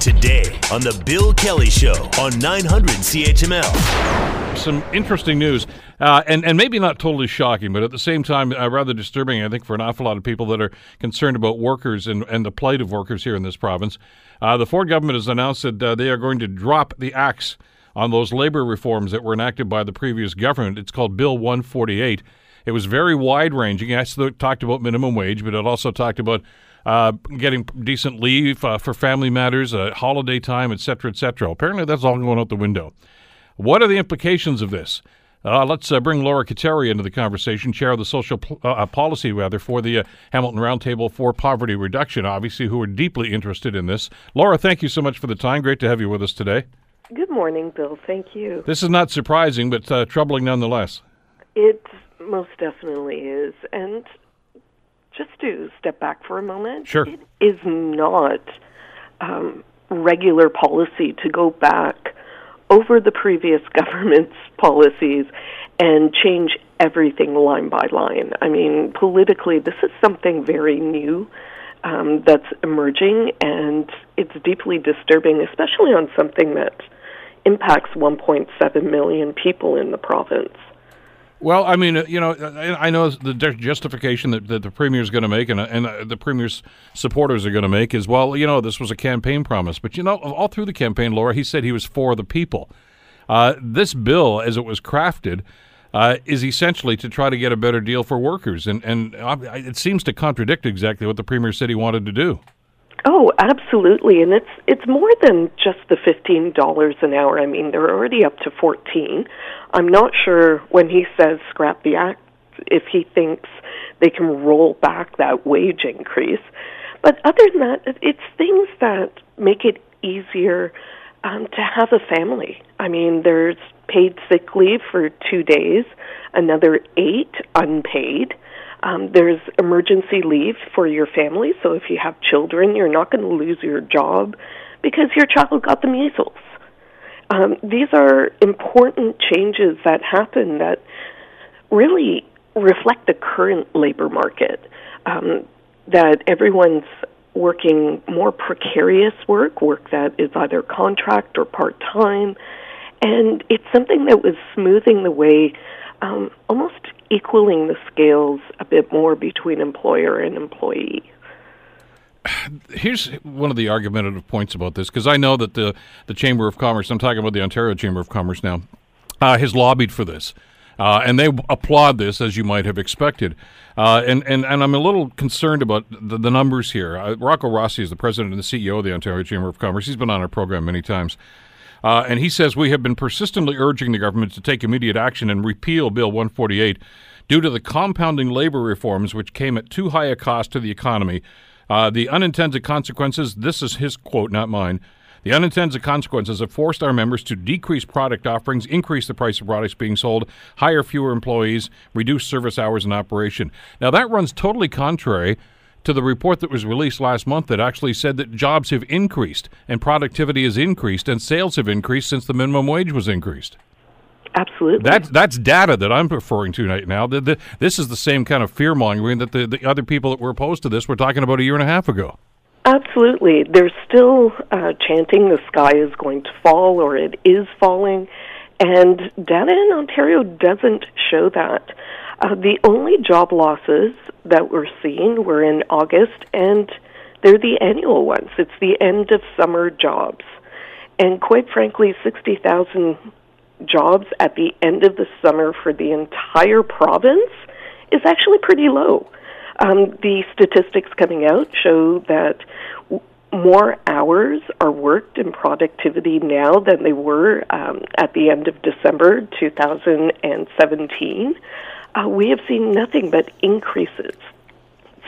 Today on The Bill Kelly Show on 900 CHML. Some interesting news, uh, and, and maybe not totally shocking, but at the same time, uh, rather disturbing, I think, for an awful lot of people that are concerned about workers and, and the plight of workers here in this province. Uh, the Ford government has announced that uh, they are going to drop the axe on those labor reforms that were enacted by the previous government. It's called Bill 148. It was very wide ranging. It talked about minimum wage, but it also talked about uh, getting decent leave uh, for family matters, uh, holiday time, et cetera, et cetera. Apparently, that's all going out the window. What are the implications of this? Uh, let's uh, bring Laura Cattari into the conversation, chair of the social pl- uh, policy, rather, for the Hamilton Roundtable for Poverty Reduction, obviously, who are deeply interested in this. Laura, thank you so much for the time. Great to have you with us today. Good morning, Bill. Thank you. This is not surprising, but troubling nonetheless. It most definitely is. And just to step back for a moment, sure. it is not um, regular policy to go back over the previous government's policies and change everything line by line. I mean, politically, this is something very new um, that's emerging, and it's deeply disturbing, especially on something that impacts 1.7 million people in the province. Well, I mean, uh, you know, I know the justification that, that the premier is going to make and, uh, and uh, the premier's supporters are going to make is, well, you know, this was a campaign promise. But, you know, all through the campaign, Laura, he said he was for the people. Uh, this bill, as it was crafted, uh, is essentially to try to get a better deal for workers. And, and it seems to contradict exactly what the premier said he wanted to do. Oh, absolutely, and it's it's more than just the fifteen dollars an hour. I mean, they're already up to fourteen. I'm not sure when he says scrap the act if he thinks they can roll back that wage increase. But other than that, it's things that make it easier um, to have a family. I mean, there's paid sick leave for two days, another eight unpaid. Um, there's emergency leave for your family, so if you have children, you're not going to lose your job because your child got the measles. Um, these are important changes that happen that really reflect the current labor market. Um, that everyone's working more precarious work, work that is either contract or part time, and it's something that was smoothing the way um, almost equaling the scales a bit more between employer and employee. Here's one of the argumentative points about this, because I know that the, the Chamber of Commerce, I'm talking about the Ontario Chamber of Commerce now, uh, has lobbied for this. Uh, and they applaud this, as you might have expected. Uh, and, and, and I'm a little concerned about the, the numbers here. Uh, Rocco Rossi is the president and the CEO of the Ontario Chamber of Commerce. He's been on our program many times. Uh, and he says we have been persistently urging the government to take immediate action and repeal Bill 148 due to the compounding labor reforms which came at too high a cost to the economy. Uh, the unintended consequences, this is his quote, not mine. The unintended consequences have forced our members to decrease product offerings, increase the price of products being sold, hire fewer employees, reduce service hours and operation. Now, that runs totally contrary to the report that was released last month that actually said that jobs have increased and productivity has increased and sales have increased since the minimum wage was increased. Absolutely. That's that's data that I'm referring to right now. The, the, this is the same kind of fear mongering that the, the other people that were opposed to this were talking about a year and a half ago. Absolutely. They're still uh, chanting the sky is going to fall or it is falling, and data in Ontario doesn't show that. Uh, the only job losses that we're seeing were in August, and they're the annual ones. It's the end of summer jobs. And quite frankly, 60,000 jobs at the end of the summer for the entire province is actually pretty low. Um, the statistics coming out show that w- more hours are worked in productivity now than they were um, at the end of December 2017 uh, we have seen nothing but increases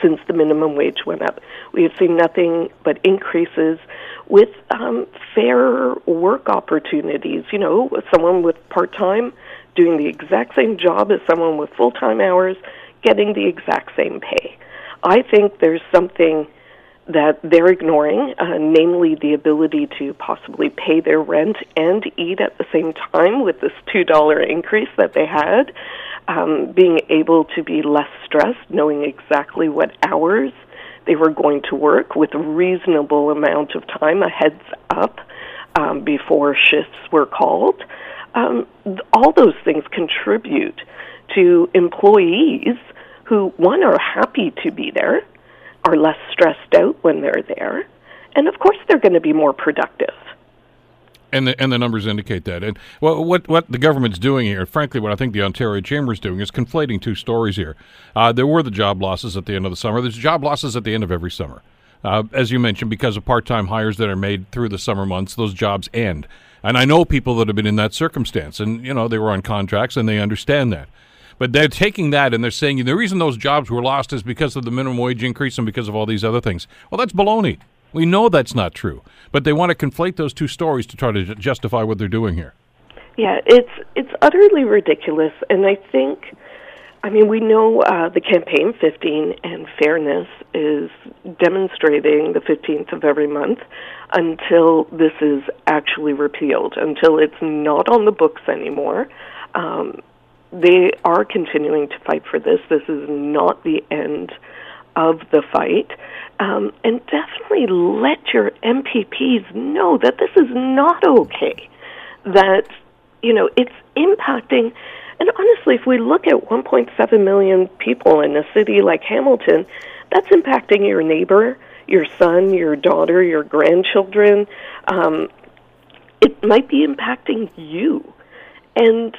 since the minimum wage went up. We have seen nothing but increases with um, fair work opportunities. You know, someone with part time doing the exact same job as someone with full time hours getting the exact same pay. I think there's something that they're ignoring, uh, namely the ability to possibly pay their rent and eat at the same time with this $2 increase that they had um, being able to be less stressed, knowing exactly what hours they were going to work with a reasonable amount of time, a heads up um, before shifts were called. Um, all those things contribute to employees who, one, are happy to be there, are less stressed out when they're there, and of course, they're going to be more productive. And the and the numbers indicate that. And well, what what the government's doing here, frankly, what I think the Ontario Chamber is doing is conflating two stories here. Uh, there were the job losses at the end of the summer. There's job losses at the end of every summer. Uh, as you mentioned, because of part-time hires that are made through the summer months, those jobs end. And I know people that have been in that circumstance, and you know they were on contracts and they understand that. But they're taking that and they're saying the reason those jobs were lost is because of the minimum wage increase and because of all these other things. Well, that's baloney. We know that's not true, but they want to conflate those two stories to try to justify what they're doing here. Yeah, it's it's utterly ridiculous, and I think, I mean, we know uh, the campaign 15 and fairness is demonstrating the 15th of every month until this is actually repealed, until it's not on the books anymore. Um, they are continuing to fight for this. This is not the end of the fight. Um, and definitely let your MPPs know that this is not okay. That, you know, it's impacting. And honestly, if we look at 1.7 million people in a city like Hamilton, that's impacting your neighbor, your son, your daughter, your grandchildren. Um, it might be impacting you. And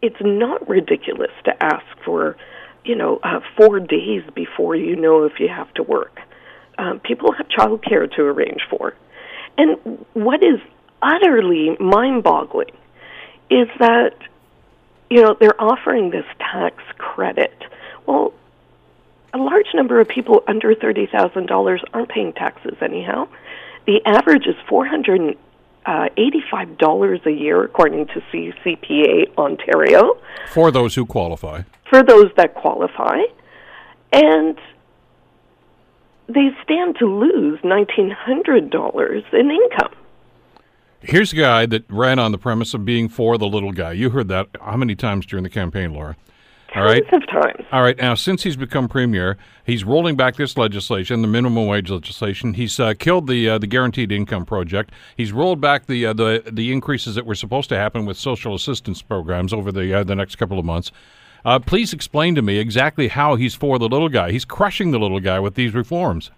it's not ridiculous to ask for, you know, uh, four days before you know if you have to work um, people have childcare to arrange for. And what is utterly mind boggling is that, you know, they're offering this tax credit. Well, a large number of people under $30,000 aren't paying taxes anyhow. The average is $485 uh, a year, according to CCPA Ontario. For those who qualify. For those that qualify. And they stand to lose $1,900 in income. Here's a guy that ran on the premise of being for the little guy. You heard that how many times during the campaign, Laura? All right, of times. All right. Now, since he's become premier, he's rolling back this legislation, the minimum wage legislation. He's uh, killed the uh, the guaranteed income project. He's rolled back the uh, the the increases that were supposed to happen with social assistance programs over the uh, the next couple of months. Uh, please explain to me exactly how he's for the little guy. He's crushing the little guy with these reforms.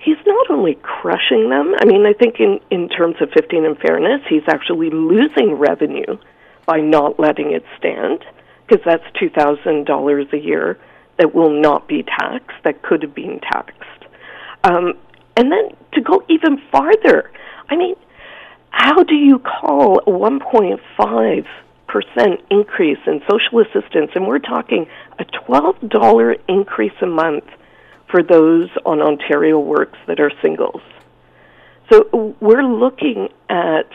He's not only crushing them, I mean, I think in, in terms of 15 and fairness, he's actually losing revenue by not letting it stand, because that's $2,000 a year that will not be taxed, that could have been taxed. Um, and then to go even farther, I mean, how do you call 1.5 percent increase in social assistance, and we're talking a $12 increase a month for those on Ontario Works that are singles. So we're looking at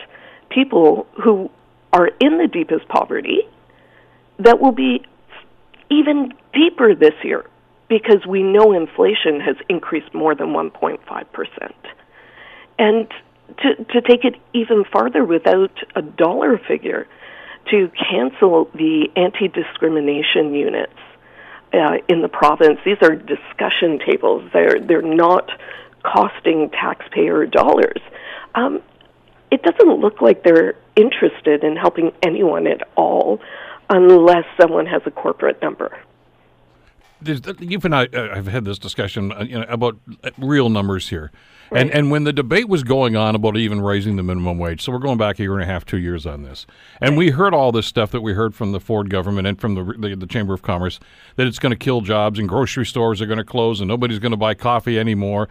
people who are in the deepest poverty that will be even deeper this year because we know inflation has increased more than 1.5%. And to, to take it even farther without a dollar figure, to cancel the anti discrimination units uh, in the province. These are discussion tables, they're, they're not costing taxpayer dollars. Um, it doesn't look like they're interested in helping anyone at all unless someone has a corporate number. There's, you and I uh, have had this discussion uh, you know, about uh, real numbers here. Right. And and when the debate was going on about even raising the minimum wage, so we're going back a year and a half, two years on this, and right. we heard all this stuff that we heard from the Ford government and from the the, the Chamber of Commerce that it's going to kill jobs and grocery stores are going to close and nobody's going to buy coffee anymore.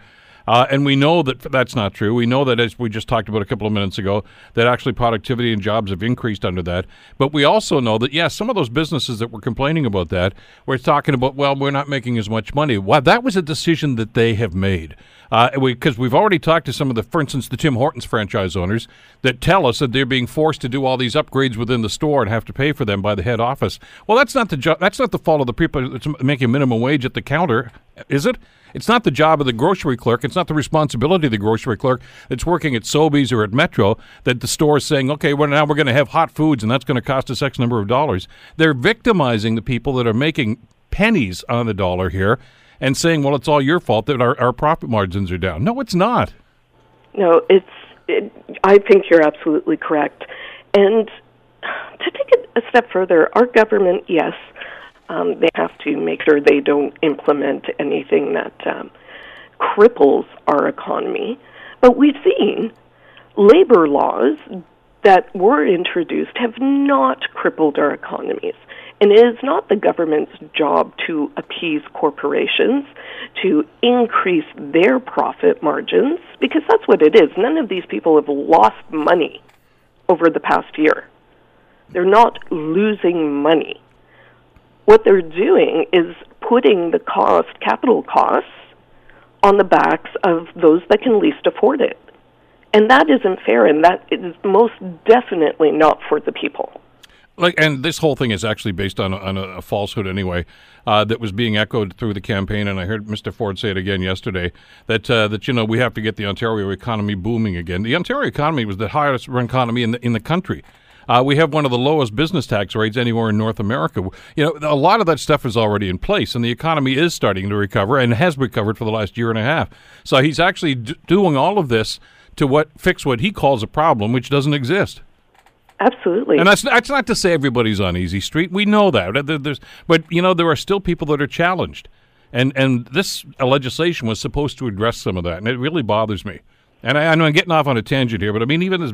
Uh, and we know that that's not true. We know that, as we just talked about a couple of minutes ago, that actually productivity and jobs have increased under that. But we also know that, yes, some of those businesses that were complaining about that were talking about, well, we're not making as much money. Well, that was a decision that they have made. Because uh, we, have already talked to some of the, for instance, the Tim Hortons franchise owners that tell us that they're being forced to do all these upgrades within the store and have to pay for them by the head office. Well, that's not the jo- that's not the fault of the people that's making minimum wage at the counter, is it? It's not the job of the grocery clerk. It's not the responsibility of the grocery clerk that's working at Sobeys or at Metro that the store is saying, okay, well, now we're going to have hot foods and that's going to cost us X number of dollars. They're victimizing the people that are making pennies on the dollar here and saying, well, it's all your fault that our, our profit margins are down. No, it's not. No, it's. It, I think you're absolutely correct. And to take it a step further, our government, yes, um, they have to make sure they don't implement anything that um, cripples our economy. But we've seen labor laws that were introduced have not crippled our economies. And it is not the government's job to appease corporations, to increase their profit margins, because that's what it is. None of these people have lost money over the past year. They're not losing money. What they're doing is putting the cost, capital costs, on the backs of those that can least afford it. And that isn't fair, and that is most definitely not for the people. Like, and this whole thing is actually based on a, on a falsehood anyway. Uh, that was being echoed through the campaign, and I heard Mr. Ford say it again yesterday that uh, that you know we have to get the Ontario economy booming again. The Ontario economy was the highest run economy in the in the country. Uh, we have one of the lowest business tax rates anywhere in North America. You know, a lot of that stuff is already in place, and the economy is starting to recover and has recovered for the last year and a half. So he's actually d- doing all of this to what fix what he calls a problem which doesn't exist. Absolutely. And that's that's not to say everybody's on easy street. We know that. There's, but you know there are still people that are challenged, and and this legislation was supposed to address some of that, and it really bothers me. And I, know I'm getting off on a tangent here, but I mean even this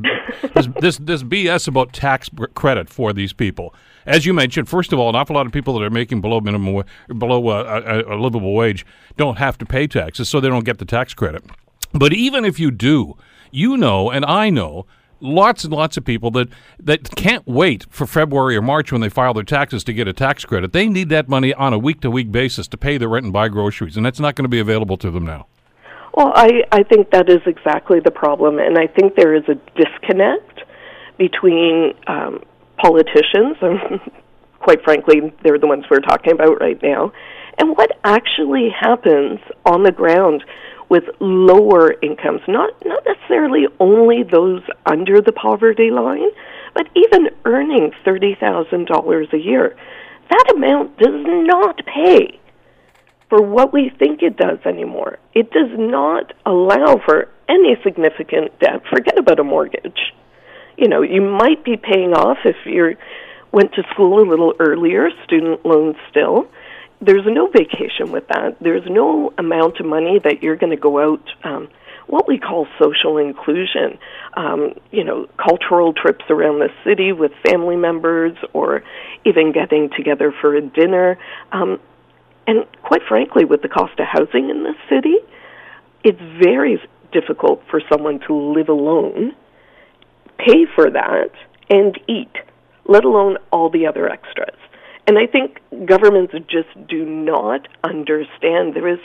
this, this this BS about tax credit for these people. As you mentioned, first of all, an awful lot of people that are making below minimum below a, a, a livable wage don't have to pay taxes, so they don't get the tax credit. But even if you do, you know, and I know lots and lots of people that that can't wait for February or March when they file their taxes to get a tax credit. They need that money on a week to week basis to pay their rent and buy groceries, and that's not going to be available to them now. Well, I, I think that is exactly the problem, and I think there is a disconnect between um, politicians, and quite frankly, they're the ones we're talking about right now, and what actually happens on the ground with lower incomes, not not necessarily only those under the poverty line, but even earning thirty thousand dollars a year. That amount does not pay for what we think it does anymore. It does not allow for any significant debt. Forget about a mortgage. You know, you might be paying off if you went to school a little earlier, student loans still there's no vacation with that. There's no amount of money that you're going to go out. Um, what we call social inclusion, um, you know, cultural trips around the city with family members, or even getting together for a dinner. Um, and quite frankly, with the cost of housing in this city, it's very difficult for someone to live alone, pay for that, and eat, let alone all the other extras. And I think governments just do not understand. There is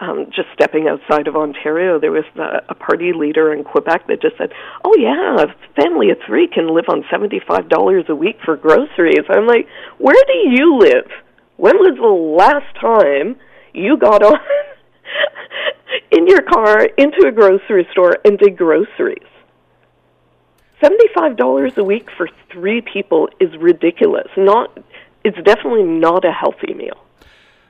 um, just stepping outside of Ontario, there was a, a party leader in Quebec that just said, "Oh yeah, a family of three can live on seventy-five dollars a week for groceries." I'm like, "Where do you live? When was the last time you got on in your car into a grocery store and did groceries?" Seventy-five dollars a week for three people is ridiculous. Not it's definitely not a healthy meal.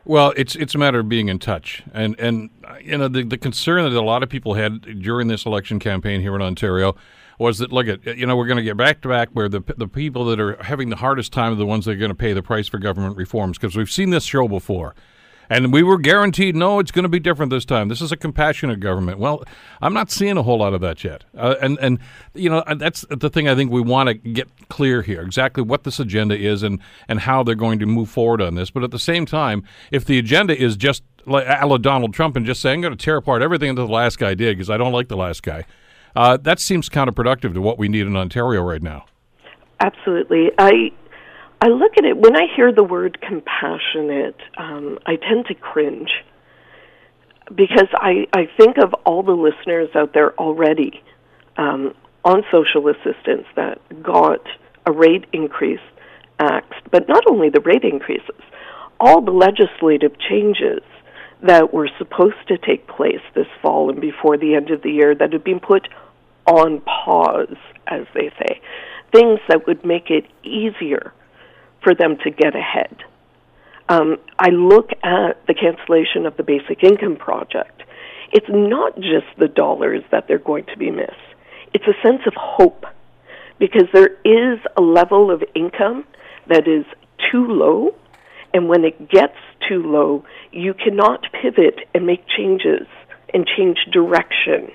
Well, it's it's a matter of being in touch, and and you know the the concern that a lot of people had during this election campaign here in Ontario was that look at you know we're going to get back to back where the the people that are having the hardest time are the ones that are going to pay the price for government reforms because we've seen this show before. And we were guaranteed, no, it's going to be different this time. This is a compassionate government. Well, I'm not seeing a whole lot of that yet. Uh, and, and, you know, that's the thing I think we want to get clear here exactly what this agenda is and, and how they're going to move forward on this. But at the same time, if the agenda is just like a la Donald Trump and just saying, I'm going to tear apart everything that the last guy did because I don't like the last guy, uh, that seems counterproductive to what we need in Ontario right now. Absolutely. I I look at it when I hear the word compassionate, um, I tend to cringe because I, I think of all the listeners out there already um, on social assistance that got a rate increase axed, but not only the rate increases, all the legislative changes that were supposed to take place this fall and before the end of the year that have been put on pause, as they say. Things that would make it easier for them to get ahead. Um, I look at the cancellation of the basic income project. It's not just the dollars that they're going to be missed. It's a sense of hope because there is a level of income that is too low, and when it gets too low, you cannot pivot and make changes and change direction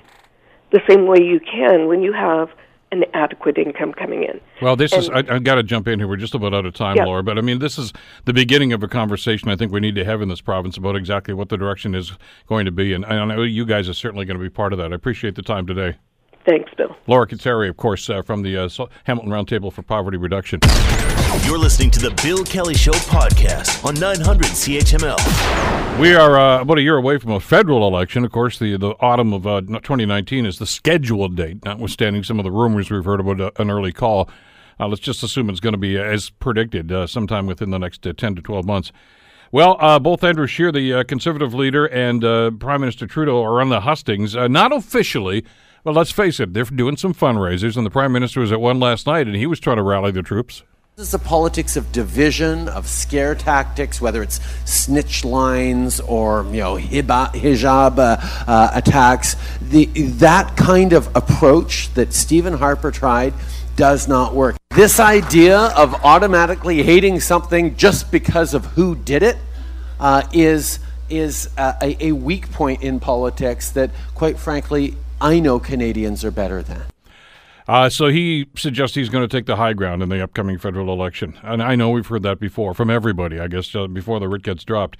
the same way you can when you have an adequate income coming in. Well, this and, is, I, have got to jump in here. We're just about out of time, yeah. Laura, but I mean, this is the beginning of a conversation I think we need to have in this province about exactly what the direction is going to be. And I know you guys are certainly going to be part of that. I appreciate the time today. Thanks, Bill. Laura Cattari, of course, uh, from the uh, Hamilton Roundtable for Poverty Reduction. You're listening to the Bill Kelly Show podcast on 900 CHML. We are uh, about a year away from a federal election. Of course, the, the autumn of uh, 2019 is the scheduled date, notwithstanding some of the rumors we've heard about uh, an early call. Uh, let's just assume it's going to be as predicted sometime within the next 10 to 12 months. Well, uh, both Andrew Scheer, the uh, Conservative leader, and uh, Prime Minister Trudeau are on the hustings, not officially, well, let's face it, they're doing some fundraisers, and the Prime Minister was at one last night, and he was trying to rally the troops. This is the politics of division, of scare tactics, whether it's snitch lines or you know hijab uh, uh, attacks. The, that kind of approach that Stephen Harper tried does not work. This idea of automatically hating something just because of who did it uh, is is a, a weak point in politics that, quite frankly, I know Canadians are better than. Uh, so he suggests he's going to take the high ground in the upcoming federal election. And I know we've heard that before from everybody, I guess, uh, before the writ gets dropped.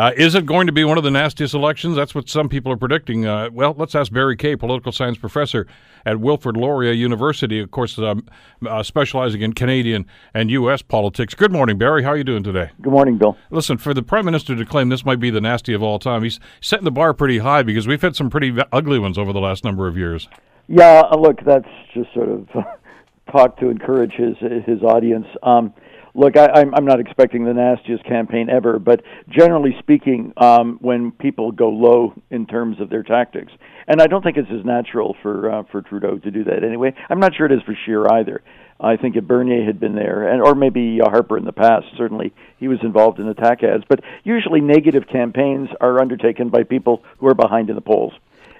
Uh, is it going to be one of the nastiest elections? That's what some people are predicting. Uh, well, let's ask Barry Kay, political science professor at Wilfrid Laurier University, of course, um, uh, specializing in Canadian and U.S. politics. Good morning, Barry. How are you doing today? Good morning, Bill. Listen, for the Prime Minister to claim this might be the nasty of all time, he's setting the bar pretty high because we've had some pretty ugly ones over the last number of years. Yeah, uh, look, that's just sort of talk to encourage his his audience. Um, look, I, I'm I'm not expecting the nastiest campaign ever, but generally speaking, um, when people go low in terms of their tactics, and I don't think it's as natural for uh, for Trudeau to do that anyway. I'm not sure it is for Scheer either. I think if Bernier had been there, and or maybe uh, Harper in the past, certainly he was involved in attack ads. But usually, negative campaigns are undertaken by people who are behind in the polls.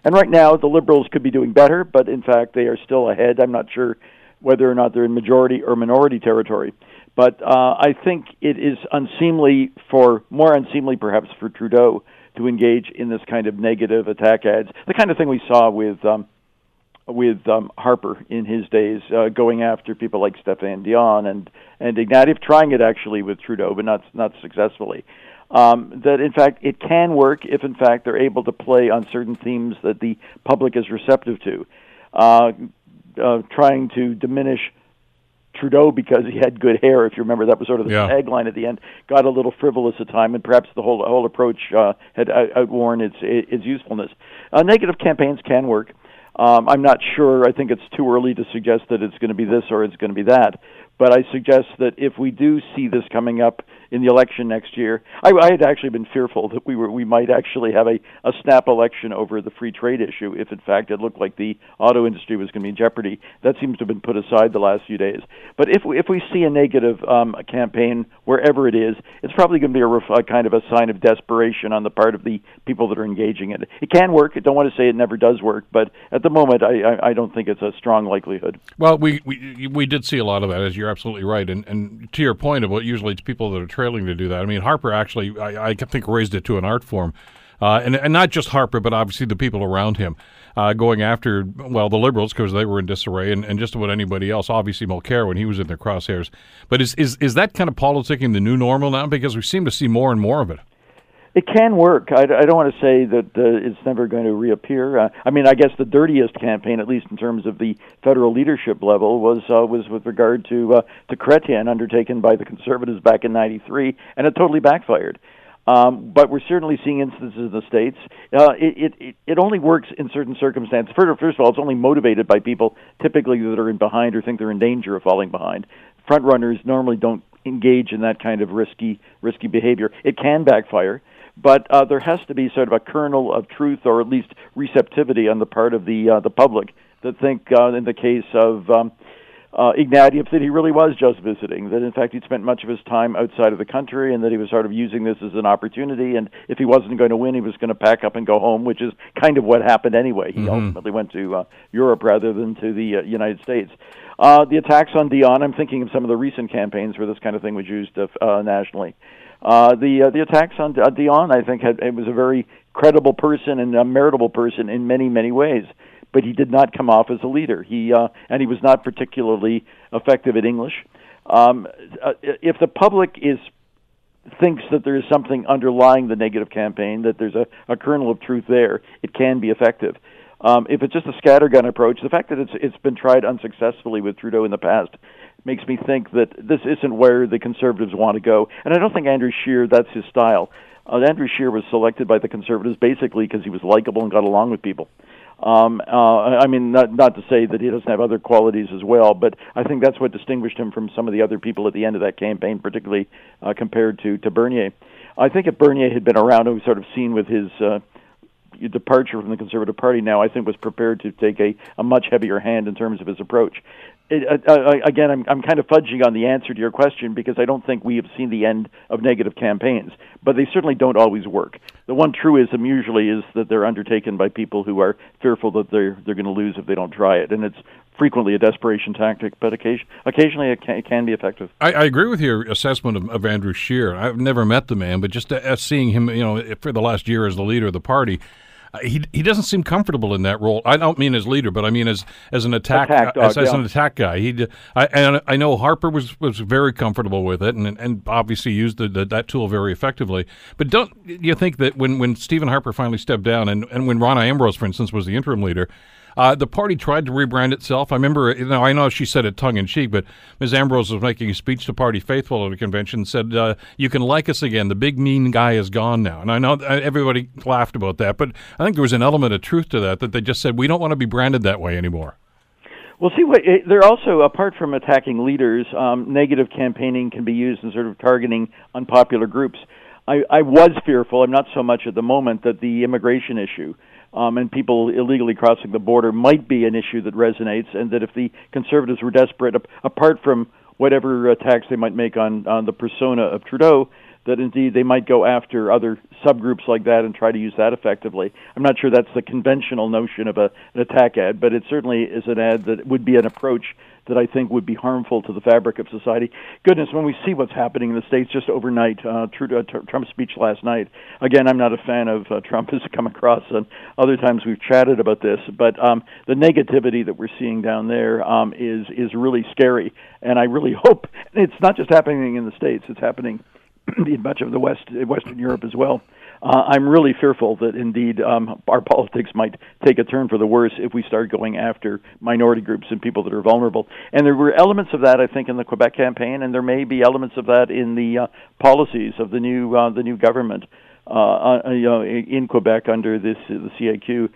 And right now, the Liberals could be doing better, but in fact, they are still ahead. I'm not sure whether or not they're in majority or minority territory. But uh, I think it is unseemly for, more unseemly perhaps for Trudeau to engage in this kind of negative attack ads, the kind of thing we saw with um, with um, Harper in his days, uh, going after people like Stéphane Dion and and Ignatieff, trying it actually with Trudeau, but not not successfully. Um, that in fact it can work if in fact they're able to play on certain themes that the public is receptive to. Uh, uh, trying to diminish Trudeau because he had good hair. If you remember, that was sort of the yeah. tagline at the end. Got a little frivolous at time, and perhaps the whole whole approach uh, had outworn its its usefulness. Uh, negative campaigns can work. Um, I'm not sure. I think it's too early to suggest that it's going to be this or it's going to be that. But I suggest that if we do see this coming up in the election next year, I, I had actually been fearful that we were we might actually have a, a snap election over the free trade issue if in fact it looked like the auto industry was going to be in jeopardy. That seems to have been put aside the last few days. But if we, if we see a negative um, campaign wherever it is, it's probably going to be a, ref- a kind of a sign of desperation on the part of the people that are engaging it. It can work. I don't want to say it never does work, but at the moment, I, I, I don't think it's a strong likelihood. Well, we, we we did see a lot of that, as you're absolutely right. And and to your point about usually it's people that are trailing to do that. I mean, Harper actually, I, I think, raised it to an art form. Uh, and, and not just Harper, but obviously the people around him, uh, going after, well, the Liberals because they were in disarray, and, and just about anybody else. Obviously, Mulcair when he was in their crosshairs. But is, is, is that kind of politicking the new normal now? Because we seem to see more and more of it. It can work. I, I don't want to say that uh, it's never going to reappear. Uh, I mean, I guess the dirtiest campaign, at least in terms of the federal leadership level, was uh, was with regard to uh, to Chrétien, undertaken by the Conservatives back in '93, and it totally backfired. Um, but we're certainly seeing instances in the states. Uh, it, it it only works in certain circumstances. First, first of all, it's only motivated by people typically that are in behind or think they're in danger of falling behind. Front runners normally don't engage in that kind of risky risky behavior. It can backfire but uh, there has to be sort of a kernel of truth or at least receptivity on the part of the uh, the public that think uh, in the case of um, uh, Ignatieff that he really was just visiting, that in fact he'd spent much of his time outside of the country, and that he was sort of using this as an opportunity. And if he wasn't going to win, he was going to pack up and go home, which is kind of what happened anyway. He mm-hmm. ultimately went to uh, Europe rather than to the uh, United States. Uh, the attacks on Dion, I'm thinking of some of the recent campaigns where this kind of thing was used uh, nationally. Uh, the uh, the attacks on uh, Dion, I think, had, it was a very credible person and a meritable person in many many ways but he did not come off as a leader. He uh, and he was not particularly effective at English. Um, uh, if the public is thinks that there is something underlying the negative campaign, that there's a, a kernel of truth there, it can be effective. Um, if it's just a scattergun approach, the fact that it's it's been tried unsuccessfully with Trudeau in the past makes me think that this isn't where the conservatives want to go. And I don't think Andrew Scheer that's his style. Uh, Andrew Scheer was selected by the conservatives basically because he was likable and got along with people. Um, uh, I mean, not not to say that he doesn't have other qualities as well, but I think that's what distinguished him from some of the other people at the end of that campaign, particularly uh, compared to to Bernier. I think if Bernier had been around, and we've sort of seen with his uh, departure from the Conservative Party now, I think was prepared to take a, a much heavier hand in terms of his approach it, uh, uh, again, I'm, I'm kind of fudging on the answer to your question because I don't think we have seen the end of negative campaigns, but they certainly don't always work. The one truism usually is that they're undertaken by people who are fearful that they're they're going to lose if they don't try it, and it's frequently a desperation tactic, but occasion, occasionally it can, it can, be effective. I, I, agree with your assessment of, of, Andrew Scheer. I've never met the man, but just uh, seeing him, you know, for the last year as the leader of the party, Uh, he he doesn't seem comfortable in that role. I don't mean as leader, but I mean as as an attack, attack dog, as, as an attack guy. He I and I know Harper was was very comfortable with it, and and obviously used the, the, that tool very effectively. But don't you think that when when Stephen Harper finally stepped down, and and when Rona Ambrose, for instance, was the interim leader uh, the party tried to rebrand itself. I remember, you know, I know she said it tongue in cheek, but Ms. Ambrose was making a speech to party faithful at a convention, and said, uh, "You can like us again. The big mean guy is gone now." And I know everybody laughed about that, but I think there was an element of truth to that. That they just said, "We don't want to be branded that way anymore." Well, see, what, they're also apart from attacking leaders, um, negative campaigning can be used in sort of targeting unpopular groups. I, I was fearful. I'm not so much at the moment that the immigration issue um, and people illegally crossing the border might be an issue that resonates, and that if the conservatives were desperate, apart from whatever attacks they might make on, on the persona of Trudeau, that indeed they might go after other subgroups like that and try to use that effectively. I'm not sure that's the conventional notion of a, an attack ad, but it certainly is an ad that would be an approach that I think would be harmful to the fabric of society. Goodness, when we see what's happening in the states just overnight, uh, uh, Trump's speech last night. Again, I'm not a fan of uh, Trump as come across, and other times we've chatted about this, but um, the negativity that we're seeing down there um, is is really scary, and I really hope it's not just happening in the states; it's happening in much of the West, Western Europe as well. Uh, I'm really fearful that indeed um, our politics might take a turn for the worse if we start going after minority groups and people that are vulnerable. And there were elements of that, I think, in the Quebec campaign, and there may be elements of that in the uh, policies of the new uh, the new government. Uh, uh, you know, in Quebec under this the CAQ.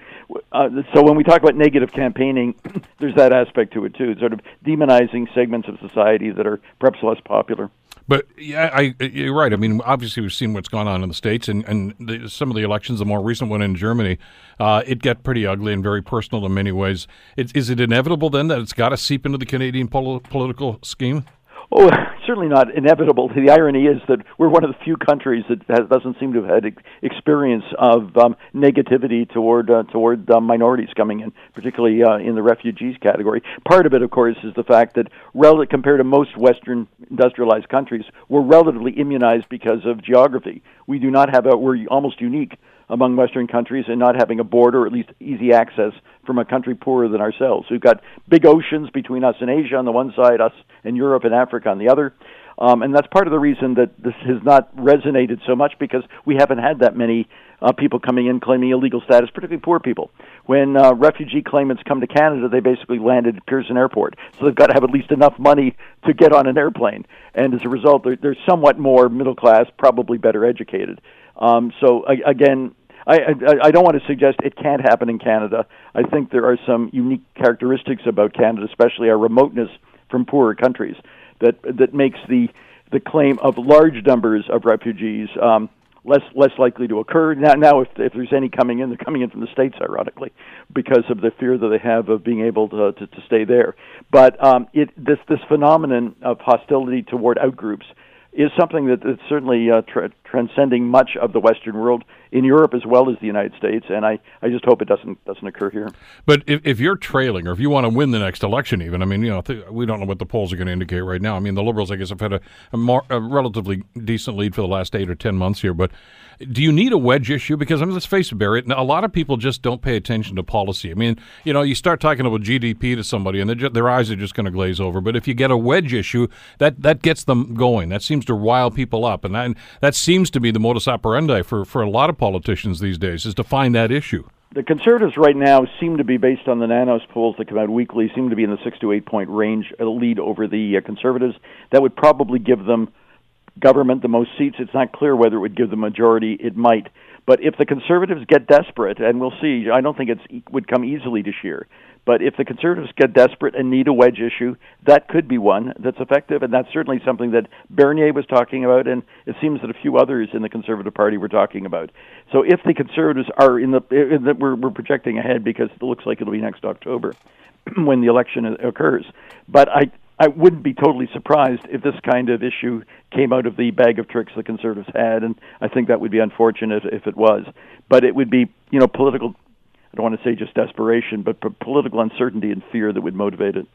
Uh, so when we talk about negative campaigning, there's that aspect to it too, sort of demonizing segments of society that are perhaps less popular. But yeah, I, you're right. I mean, obviously, we've seen what's gone on in the states, and and the, some of the elections, the more recent one in Germany, uh, it got pretty ugly and very personal in many ways. It, is it inevitable then that it's got to seep into the Canadian pol- political scheme? Oh, certainly not inevitable. The irony is that we're one of the few countries that has, doesn't seem to have had experience of um, negativity toward uh, toward uh, minorities coming in, particularly uh, in the refugees category. Part of it, of course, is the fact that, rel- compared to most Western industrialized countries, we're relatively immunized because of geography. We do not have a. We're almost unique among Western countries and not having a border, or at least easy access from a country poorer than ourselves. We've got big oceans between us and Asia on the one side, us and Europe and Africa on the other. Um, and that's part of the reason that this has not resonated so much because we haven't had that many uh, people coming in claiming illegal status, particularly poor people. When uh, refugee claimants come to Canada, they basically landed at Pearson Airport. So they've got to have at least enough money to get on an airplane. And as a result, they're, they're somewhat more middle class, probably better educated. Um, so again, I, I, I don't want to suggest it can't happen in Canada. I think there are some unique characteristics about Canada, especially our remoteness from poorer countries, that that makes the the claim of large numbers of refugees um, less less likely to occur. Now, now if if there's any coming in, they're coming in from the states, ironically, because of the fear that they have of being able to to, to stay there. But um, it this this phenomenon of hostility toward outgroups is something that is certainly uh, tra- transcending much of the Western world in Europe as well as the United States, and I, I just hope it doesn't doesn't occur here. But if, if you're trailing, or if you want to win the next election, even I mean, you know, th- we don't know what the polls are going to indicate right now. I mean, the Liberals, I guess, have had a, a, more, a relatively decent lead for the last eight or ten months here, but do you need a wedge issue? Because I mean, let's face it, Barry. A lot of people just don't pay attention to policy. I mean, you know, you start talking about GDP to somebody, and just, their eyes are just going to glaze over. But if you get a wedge issue, that that gets them going. That seems to rile people up, and that, that seems to be the modus operandi for for a lot of politicians these days is to find that issue. The Conservatives right now seem to be, based on the Nanos polls that come out weekly, seem to be in the six to eight point range, a lead over the uh, Conservatives. That would probably give them government the most seats. It's not clear whether it would give the majority. It might. But if the conservatives get desperate, and we'll see, I don't think it would come easily to Scheer. But if the conservatives get desperate and need a wedge issue, that could be one that's effective, and that's certainly something that Bernier was talking about, and it seems that a few others in the Conservative Party were talking about. So if the conservatives are in the, in the we're, we're projecting ahead because it looks like it'll be next October when the election occurs. But I, I wouldn't be totally surprised if this kind of issue came out of the bag of tricks the conservatives had, and I think that would be unfortunate if it was. But it would be, you know, political. I don't want to say just desperation, but political uncertainty and fear that would motivate it.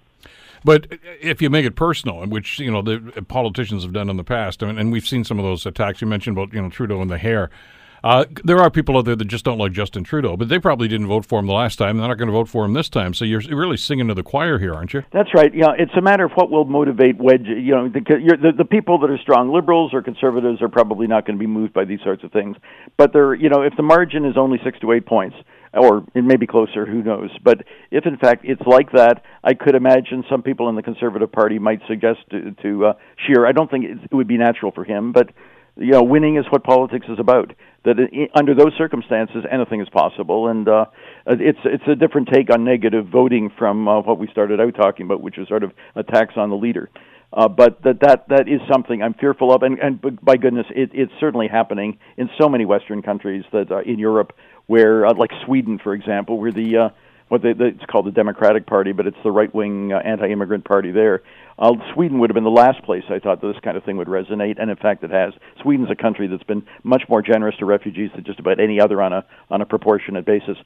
But if you make it personal, which you know the politicians have done in the past, and, and we've seen some of those attacks you mentioned about you know Trudeau and the hair. Uh, there are people out there that just don't like Justin Trudeau, but they probably didn't vote for him the last time. They're not going to vote for him this time. So you're really singing to the choir here, aren't you? That's right. Yeah, it's a matter of what will motivate wedge. You know, the, the, the people that are strong liberals or conservatives are probably not going to be moved by these sorts of things. But they're, you know, if the margin is only six to eight points, or it may be closer, who knows? But if in fact it's like that, I could imagine some people in the Conservative Party might suggest to, to uh, Scheer. I don't think it would be natural for him, but you know, winning is what politics is about. That it, under those circumstances, anything is possible, and uh, it's it's a different take on negative voting from uh, what we started out talking about, which was sort of attacks on the leader. Uh, but that that that is something I'm fearful of, and, and by goodness, it, it's certainly happening in so many Western countries that uh, in Europe, where uh, like Sweden, for example, where the uh, what they, they, it's called the Democratic Party, but it's the right wing uh, anti-immigrant party there. Uh, Sweden would have been the last place I thought that this kind of thing would resonate, and in fact, it has. Sweden's a country that's been much more generous to refugees than just about any other on a on a proportionate basis.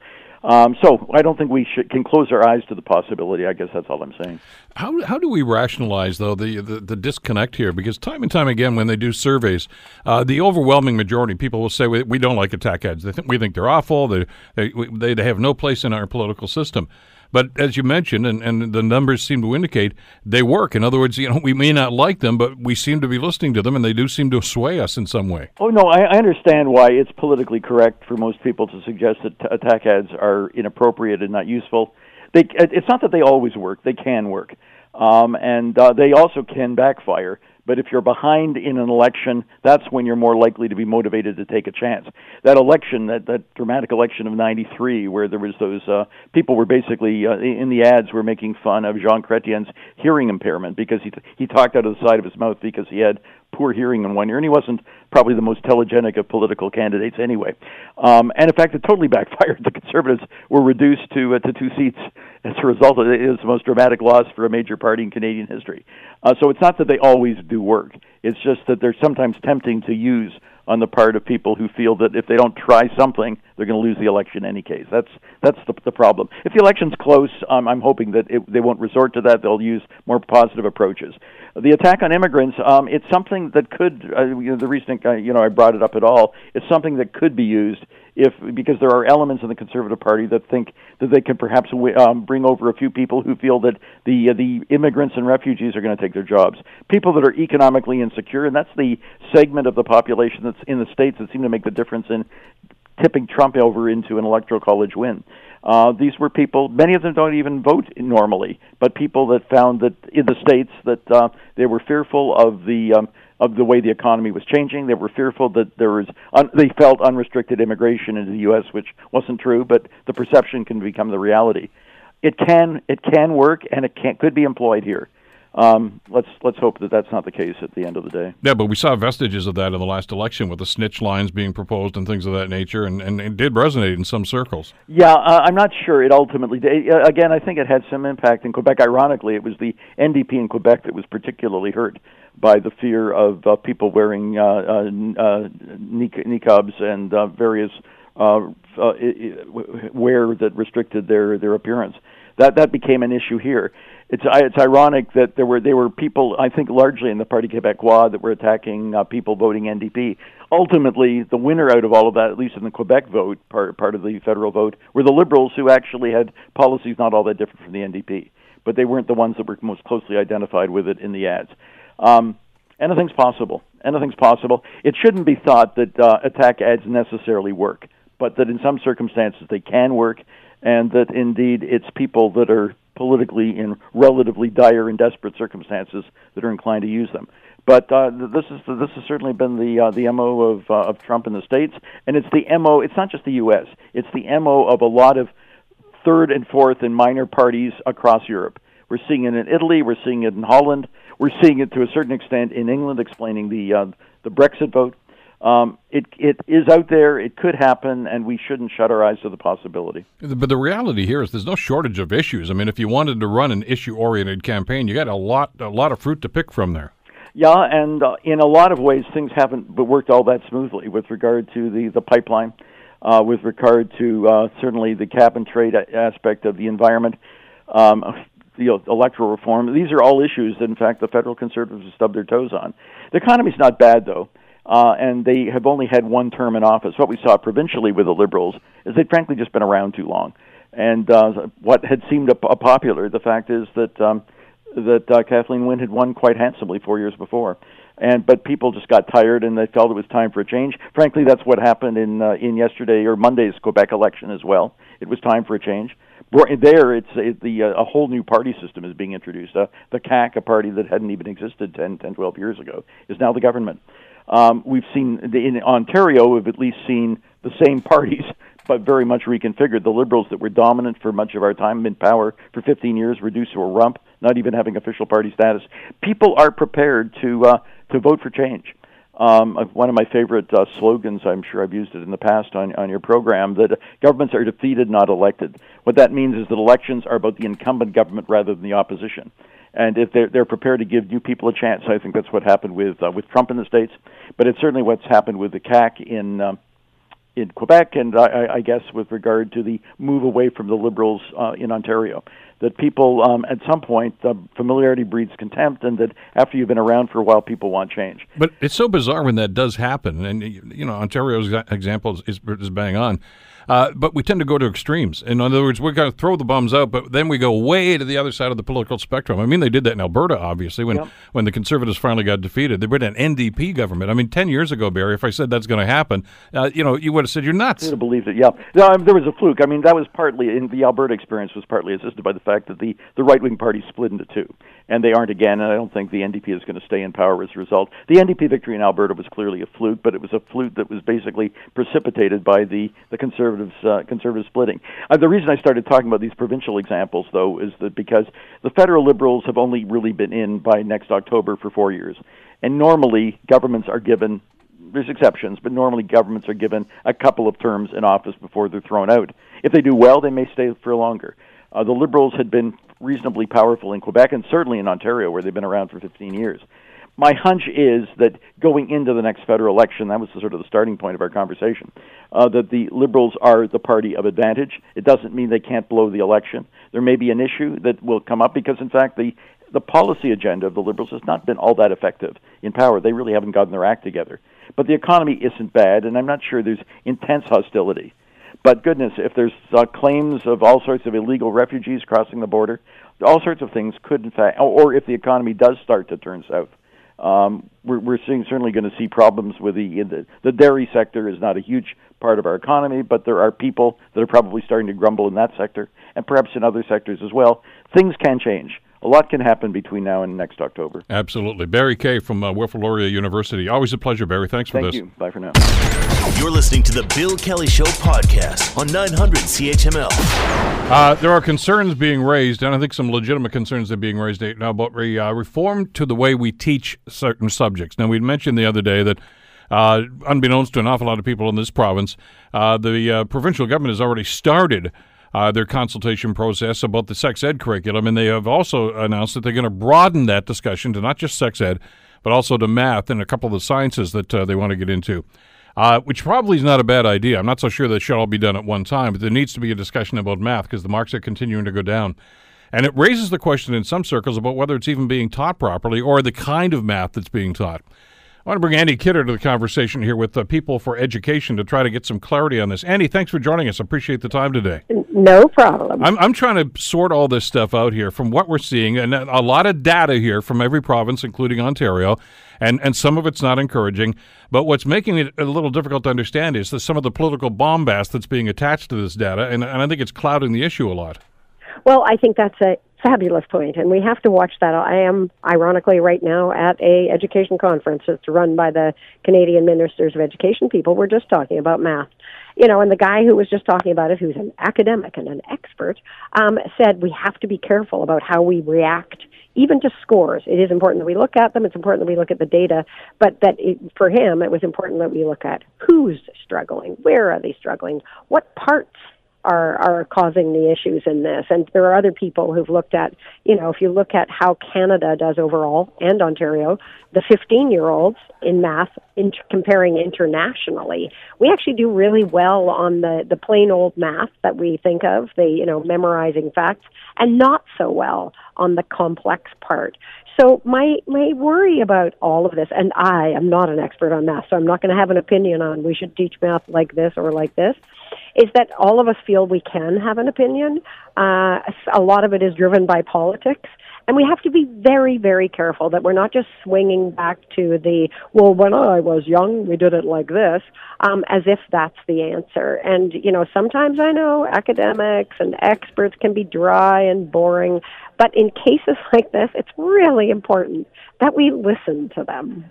Um, so I don't think we should, can close our eyes to the possibility. I guess that's all I'm saying. How, how do we rationalize though the, the, the disconnect here? Because time and time again, when they do surveys, uh, the overwhelming majority of people will say we, we don't like attack ads. They think we think they're awful. They they they have no place in our political system. But as you mentioned, and, and the numbers seem to indicate, they work. In other words, you know, we may not like them, but we seem to be listening to them, and they do seem to sway us in some way. Oh no, I, I understand why it's politically correct for most people to suggest that t- attack ads are inappropriate and not useful. They, it's not that they always work; they can work, um, and uh, they also can backfire. But if you're behind in an election, that's when you're more likely to be motivated to take a chance. That election, that, that dramatic election of 93, where there was those uh, people were basically uh, in the ads were making fun of Jean Chrétien's hearing impairment because he, he talked out of the side of his mouth because he had poor hearing in one ear, and he wasn't probably the most telegenic of political candidates anyway. Um, and in fact, it totally backfired. The Conservatives were reduced to uh, to two seats as a result of it. Was the most dramatic loss for a major party in Canadian history. Uh, so it's not that they always do work. It's just that they're sometimes tempting to use on the part of people who feel that if they don't try something, they're going to lose the election in any case. That's that's the, the problem. If the election's close, um, I'm hoping that it, they won't resort to that. They'll use more positive approaches. The attack on immigrants, um, it's something that could, uh, you know, the reason uh, you know I brought it up at all, it's something that could be used if because there are elements in the Conservative Party that think that they can perhaps um, bring over a few people who feel that the uh, the immigrants and refugees are going to take their jobs, people that are economically insecure, and that's the segment of the population that's in the states that seem to make the difference in tipping Trump over into an electoral college win. Uh, these were people. Many of them don't even vote normally, but people that found that in the states that uh, they were fearful of the um, of the way the economy was changing. They were fearful that there was un- they felt unrestricted immigration into the U.S., which wasn't true, but the perception can become the reality. It can it can work, and it can could be employed here. Um, let's let's hope that that's not the case at the end of the day. Yeah, but we saw vestiges of that in the last election with the snitch lines being proposed and things of that nature, and, and it did resonate in some circles. Yeah, uh, I'm not sure it ultimately did. Uh, again, I think it had some impact in Quebec. Ironically, it was the NDP in Quebec that was particularly hurt by the fear of uh, people wearing uh, uh, niqabs and uh, various uh, uh, wear that restricted their their appearance. That that became an issue here it's it's ironic that there were there were people I think largely in the Parti Québécois that were attacking uh, people voting NDP. Ultimately, the winner out of all of that, at least in the Quebec vote part part of the federal vote, were the Liberals who actually had policies not all that different from the NDP, but they weren't the ones that were most closely identified with it in the ads. Um, anything's possible. Anything's possible. It shouldn't be thought that uh, attack ads necessarily work, but that in some circumstances they can work, and that indeed it's people that are politically in relatively dire and desperate circumstances that are inclined to use them. But uh, this is this has certainly been the uh, the mo of uh, of Trump in the states, and it's the mo. It's not just the U.S. It's the mo of a lot of third and fourth and minor parties across Europe. We're seeing it in Italy. We're seeing it in Holland. We're seeing it to a certain extent in England, explaining the uh, the Brexit vote. Um, it it is out there. It could happen, and we shouldn't shut our eyes to the possibility. But the reality here is, there's no shortage of issues. I mean, if you wanted to run an issue-oriented campaign, you got a lot a lot of fruit to pick from there. Yeah, and uh, in a lot of ways, things haven't worked all that smoothly with regard to the the pipeline, uh, with regard to uh, certainly the cap and trade aspect of the environment. Um, the electoral reform. These are all issues that, in fact, the federal conservatives have stubbed their toes on. The economy's not bad, though uh, and they have only had one term in office. What we saw provincially with the Liberals is they'd frankly just been around too long. And uh, what had seemed a, a popular, the fact is that um, that uh, Kathleen Wynne had won quite handsomely four years before, and but people just got tired and they felt it was time for a change. Frankly, that's what happened in uh, in yesterday or Monday's Quebec election as well. It was time for a change. There, it's it, the uh, a whole new party system is being introduced. Uh, the CAQ, a party that hadn't even existed 10, 10, 12 years ago, is now the government. Um, we've seen in Ontario, we've at least seen the same parties, but very much reconfigured. The Liberals that were dominant for much of our time in power for 15 years reduced to a rump, not even having official party status. People are prepared to uh, to vote for change. Um, one of my favorite uh, slogans, I'm sure I've used it in the past on, on your program, that governments are defeated, not elected. What that means is that elections are about the incumbent government rather than the opposition and if they're they're prepared to give new people a chance, I think that's what happened with uh, with Trump in the states, but it's certainly what's happened with the CAQ in um, in Quebec, and I, I guess with regard to the move away from the Liberals uh, in Ontario, that people um, at some point uh, familiarity breeds contempt, and that after you've been around for a while, people want change. But it's so bizarre when that does happen, and you know Ontario's example is, is bang on. Uh, but we tend to go to extremes. In other words, we're going to throw the bums out, but then we go way to the other side of the political spectrum. I mean, they did that in Alberta, obviously, when, yep. when the Conservatives finally got defeated. They put an NDP government. I mean, 10 years ago, Barry, if I said that's going to happen, uh, you know, you would have said you're nuts. I would have believed it, yeah. No, I mean, there was a fluke. I mean, that was partly, in the Alberta experience was partly assisted by the fact that the, the right wing party split into two and they aren't again. And I don't think the NDP is going to stay in power as a result. The NDP victory in Alberta was clearly a fluke, but it was a fluke that was basically precipitated by the the conservatives uh, conservative splitting. Uh, the reason I started talking about these provincial examples, though, is that because the federal Liberals have only really been in by next October for four years, and normally governments are given there's exceptions, but normally governments are given a couple of terms in office before they're thrown out. If they do well, they may stay for longer. Uh, the Liberals had been reasonably powerful in Quebec and certainly in Ontario, where they've been around for 15 years. My hunch is that going into the next federal election, that was the, sort of the starting point of our conversation, uh, that the Liberals are the party of advantage. It doesn't mean they can't blow the election. There may be an issue that will come up because, in fact, the the policy agenda of the Liberals has not been all that effective in power. They really haven't gotten their act together. But the economy isn't bad, and I'm not sure there's intense hostility. But goodness, if there's uh, claims of all sorts of illegal refugees crossing the border, all sorts of things could, in fact, or if the economy does start to turn south, um, we're, we're seeing certainly going to see problems with the, the the dairy sector is not a huge part of our economy, but there are people that are probably starting to grumble in that sector, and perhaps in other sectors as well. Things can change. A lot can happen between now and next October. Absolutely. Barry Kay from uh, Wilfrid Laurier University. Always a pleasure, Barry. Thanks for Thank this. Thank you. Bye for now. You're listening to the Bill Kelly Show podcast on 900 CHML. Uh, there are concerns being raised, and I think some legitimate concerns are being raised now about re, uh, reform to the way we teach certain subjects. Now, we mentioned the other day that, uh, unbeknownst to an awful lot of people in this province, uh, the uh, provincial government has already started uh, their consultation process about the sex ed curriculum, and they have also announced that they're going to broaden that discussion to not just sex ed, but also to math and a couple of the sciences that uh, they want to get into. Uh, which probably is not a bad idea. I'm not so sure that should all be done at one time, but there needs to be a discussion about math because the marks are continuing to go down. And it raises the question in some circles about whether it's even being taught properly or the kind of math that's being taught. I want to bring Annie Kidder to the conversation here with uh, People for Education to try to get some clarity on this. Annie, thanks for joining us. I appreciate the time today. No problem. I'm, I'm trying to sort all this stuff out here from what we're seeing, and a lot of data here from every province, including Ontario, and, and some of it's not encouraging. But what's making it a little difficult to understand is that some of the political bombast that's being attached to this data, and, and I think it's clouding the issue a lot. Well, I think that's a fabulous point, and we have to watch that. I am, ironically, right now at a education conference. It's run by the Canadian Ministers of Education people. We're just talking about math. You know, and the guy who was just talking about it, who's an academic and an expert, um, said we have to be careful about how we react even to scores. It is important that we look at them. It's important that we look at the data, but that it, for him, it was important that we look at who's struggling, where are they struggling, what parts are are causing the issues in this. And there are other people who've looked at, you know, if you look at how Canada does overall and Ontario, the 15 year olds in math, in comparing internationally, we actually do really well on the the plain old math that we think of, the you know memorizing facts, and not so well on the complex part. So my my worry about all of this, and I am not an expert on math, so I'm not going to have an opinion on we should teach math like this or like this, is that all of us feel we can have an opinion. Uh, a lot of it is driven by politics. And we have to be very, very careful that we're not just swinging back to the, well, when I was young, we did it like this, um, as if that's the answer. And, you know, sometimes I know academics and experts can be dry and boring, but in cases like this, it's really important that we listen to them.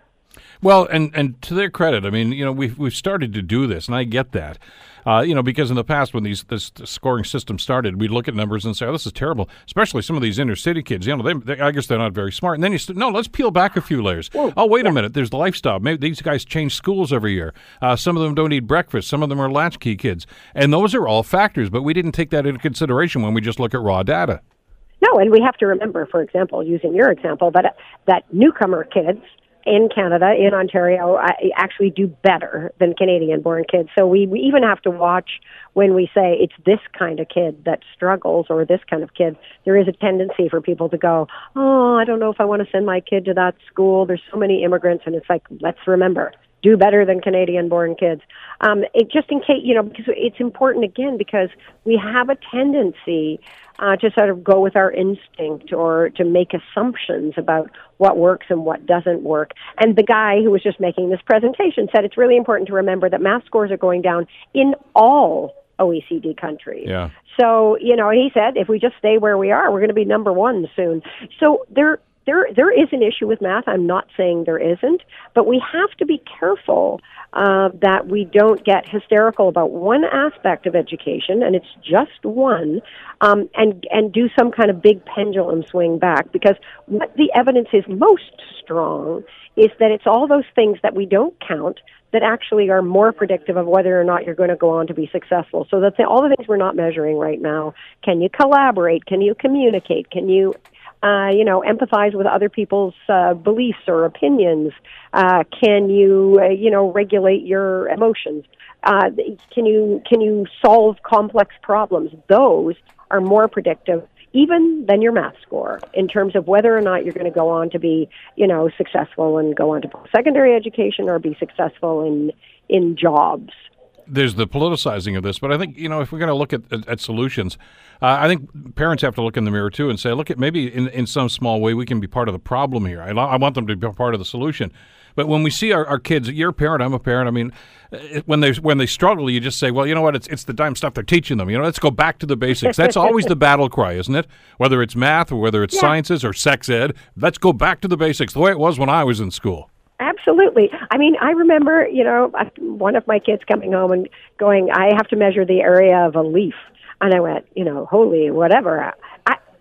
Well, and, and to their credit, I mean, you know, we've, we've started to do this, and I get that. Uh, you know, because in the past when these this scoring system started, we'd look at numbers and say, "Oh, this is terrible." Especially some of these inner city kids. You know, they, they I guess they're not very smart. And then you say, "No, let's peel back a few layers." oh, wait yeah. a minute. There's the lifestyle. Maybe these guys change schools every year. Uh, some of them don't eat breakfast. Some of them are latchkey kids, and those are all factors. But we didn't take that into consideration when we just look at raw data. No, and we have to remember, for example, using your example, that that newcomer kids in Canada, in Ontario, actually do better than Canadian born kids. So we, we even have to watch when we say it's this kind of kid that struggles or this kind of kid. There is a tendency for people to go, oh, I don't know if I want to send my kid to that school. There's so many immigrants. And it's like, let's remember, do better than Canadian born kids. Um, it, just in case, you know, because it's important again because we have a tendency uh, to sort of go with our instinct or to make assumptions about what works and what doesn't work. And the guy who was just making this presentation said it's really important to remember that math scores are going down in all OECD countries. Yeah. So, you know, he said if we just stay where we are, we're going to be number one soon. So there there there is an issue with math. I'm not saying there isn't, but we have to be careful uh, that we don't get hysterical about one aspect of education, and it's just one, um, and and do some kind of big pendulum swing back. Because what the evidence is most strong is that it's all those things that we don't count that actually are more predictive of whether or not you're going to go on to be successful. So that's all the things we're not measuring right now. Can you collaborate? Can you communicate? Can you uh, you know, empathize with other people's uh, beliefs or opinions? Uh, can you, uh, you know, regulate your emotions? Uh, can you can you solve complex problems? Those are more predictive even than your math score in terms of whether or not you're going to go on to be, you know, successful and go on to post-secondary education or be successful in in jobs. There's the politicizing of this, but I think you know if we're going to look at, at, at solutions, uh, I think parents have to look in the mirror too and say, look, at maybe in, in some small way we can be part of the problem here. I, I want them to be part of the solution. But when we see our, our kids, you're a parent, I'm a parent. I mean, when they when they struggle, you just say, well, you know what? It's it's the dumb stuff they're teaching them. You know, let's go back to the basics. That's always the battle cry, isn't it? Whether it's math or whether it's yeah. sciences or sex ed, let's go back to the basics, the way it was when I was in school. Absolutely. I mean, I remember, you know, one of my kids coming home and going, "I have to measure the area of a leaf," and I went, you know, holy whatever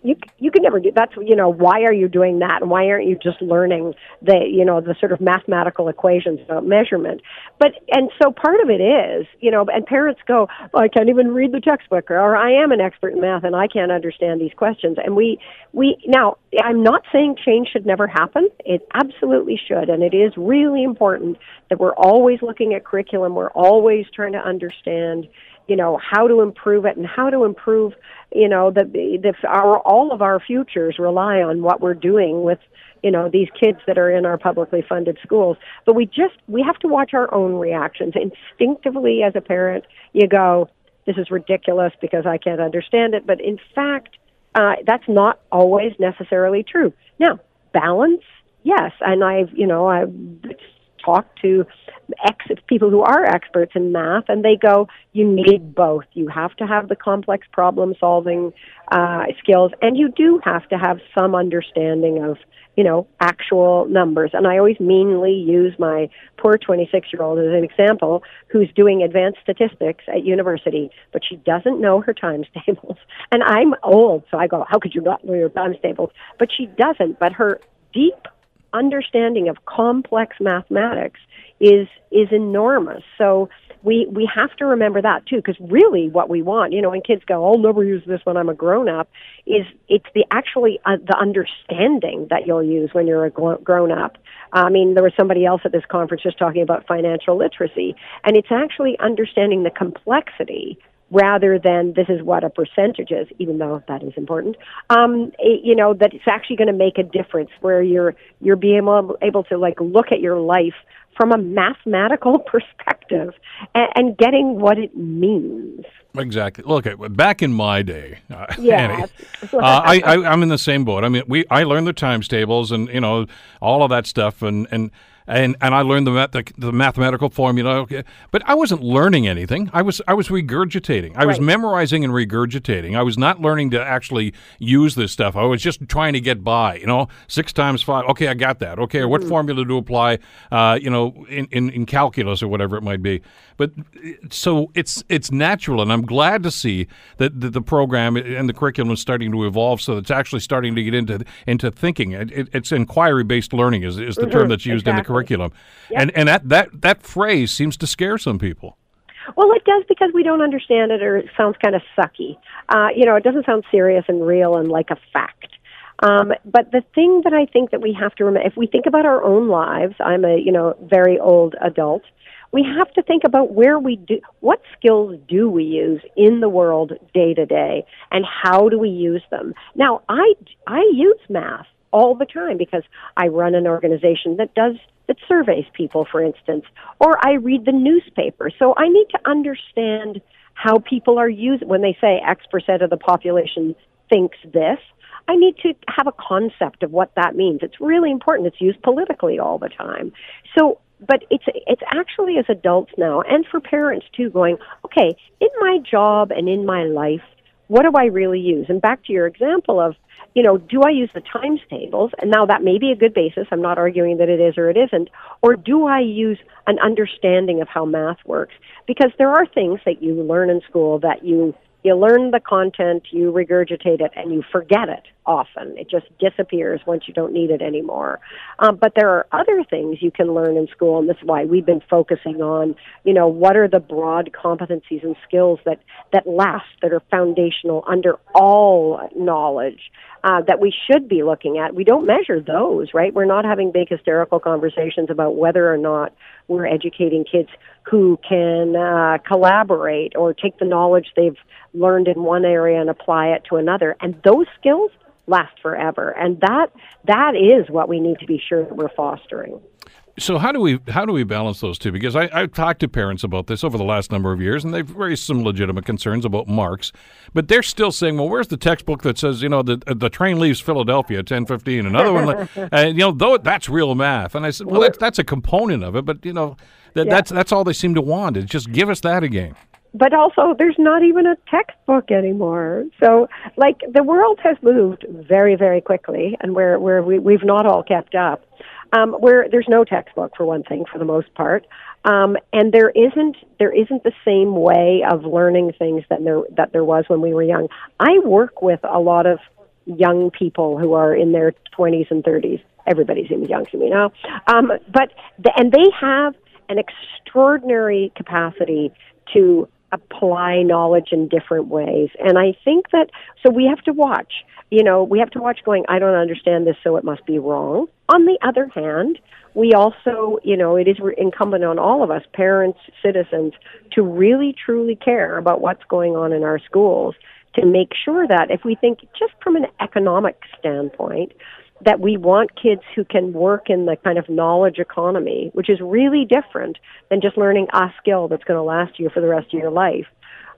you you can never do that's you know why are you doing that? And why aren't you just learning the you know the sort of mathematical equations about measurement? But and so part of it is you know and parents go i can't even read the textbook or i am an expert in math and i can't understand these questions. And we we now i'm not saying change should never happen. It absolutely should. And it is really important that we're always looking at curriculum. We're always trying to understand you know how to improve it and how to improve you know the the our all of our futures rely on what we're doing with you know these kids that are in our publicly funded schools. But we just we have to watch our own reactions. Instinctively as a parent you go this is ridiculous because i can't understand it. But in fact uh, that's not always necessarily true. Now balance yes. And i've you know i've talked to ex people who are experts in math, and they go, you need both. You have to have the complex problem solving uh, skills, and you do have to have some understanding of you know actual numbers. And I always meanly use my poor 26 year old as an example, who's doing advanced statistics at university, but she doesn't know her times tables. And I'm old, so I go, how could you not know your times tables? But she doesn't. But her deep understanding of complex mathematics is is enormous. So we we have to remember that too, because really what we want, you know, when kids go, "I'll never use this when I'm a grown up," is it's the actually uh, the understanding that you'll use when you're a grown up. I mean, there was somebody else at this conference just talking about financial literacy, and it's actually understanding the complexity rather than this is what a percentage is, even though that is important. Um, it, you know that it's actually going to make a difference where you're you're being able, able to like look at your life from a mathematical perspective and, and getting what it means. Exactly. Look, back in my day, uh, yeah, uh, I, I I'm in the same boat. I mean, we I learned the times tables and you know all of that stuff and and and and I learned the, the, the mathematical formula. Okay, but I wasn't learning anything. I was I was regurgitating. I right. was memorizing and regurgitating. I was not learning to actually use this stuff. I was just trying to get by. You know, six times five. Okay, I got that. Okay, what formula to apply? Uh, you know, in, in in calculus or whatever it might be. But so it's it's natural, and I'm glad to see that the, the program and the curriculum is starting to evolve, so it's actually starting to get into into thinking. It, it, it's inquiry based learning is is the mm-hmm. term that's used exactly. in the curriculum, yep. and and that, that that phrase seems to scare some people. Well, it does because we don't understand it, or it sounds kind of sucky. Uh, you know, it doesn't sound serious and real and like a fact. Um, but the thing that I think that we have to remember, if we think about our own lives, I'm a you know very old adult we have to think about where we do, what skills do we use in the world day to day, and how do we use them. Now, I, I use math all the time because I run an organization that does that surveys people, for instance, or I read the newspaper. So I need to understand how people are using when they say X percent of the population thinks this. I need to have a concept of what that means. It's really important. It's used politically all the time. So but it's it's actually as adults now and for parents too going okay in my job and in my life what do i really use and back to your example of you know do i use the times tables? And now that may be a good basis. I'm not arguing that it is or it isn't. Or do i use an understanding of how math works? Because there are things that you learn in school that you you learn the content, you regurgitate it, and you forget it often. It just disappears once you don't need it anymore. Um, but there are other things you can learn in school, and this is why we've been focusing on, you know, what are the broad competencies and skills that, that last, that are foundational under all knowledge uh, that we should be looking at. We don't measure those, right? We're not having big hysterical conversations about whether or not we're educating kids who can uh, collaborate or take the knowledge they've learned in one area and apply it to another. And those skills last forever. And that that is what we need to be sure that we're fostering. So how do we how do we balance those two? Because I, I've talked to parents about this over the last number of years, and they've raised some legitimate concerns about marks, but they're still saying, "Well, where's the textbook that says you know the the train leaves Philadelphia at ten fifteen? Another one, and you know though that's real math." And I said, "Well, that's, that's a component of it, but you know that, Yeah. that's that's all they seem to want is just give us that again." But also there's not even a textbook anymore. So like the world has moved very very quickly, and where where we we've not all kept up. Um, where there's no textbook for one thing, for the most part, um, and there isn't there isn't the same way of learning things that there that there was when we were young. I work with a lot of young people who are in their 20s and 30s. Everybody seems young to me now, um, but the, and they have an extraordinary capacity to apply knowledge in different ways. And I think that so we have to watch. You know, we have to watch going, I don't understand this, so it must be wrong. On the other hand, we also, you know, it is incumbent on all of us, parents, citizens, to really truly care about what's going on in our schools to make sure that if we think just from an economic standpoint, that we want kids who can work in the kind of knowledge economy, which is really different than just learning a skill that's going to last you for the rest of your life.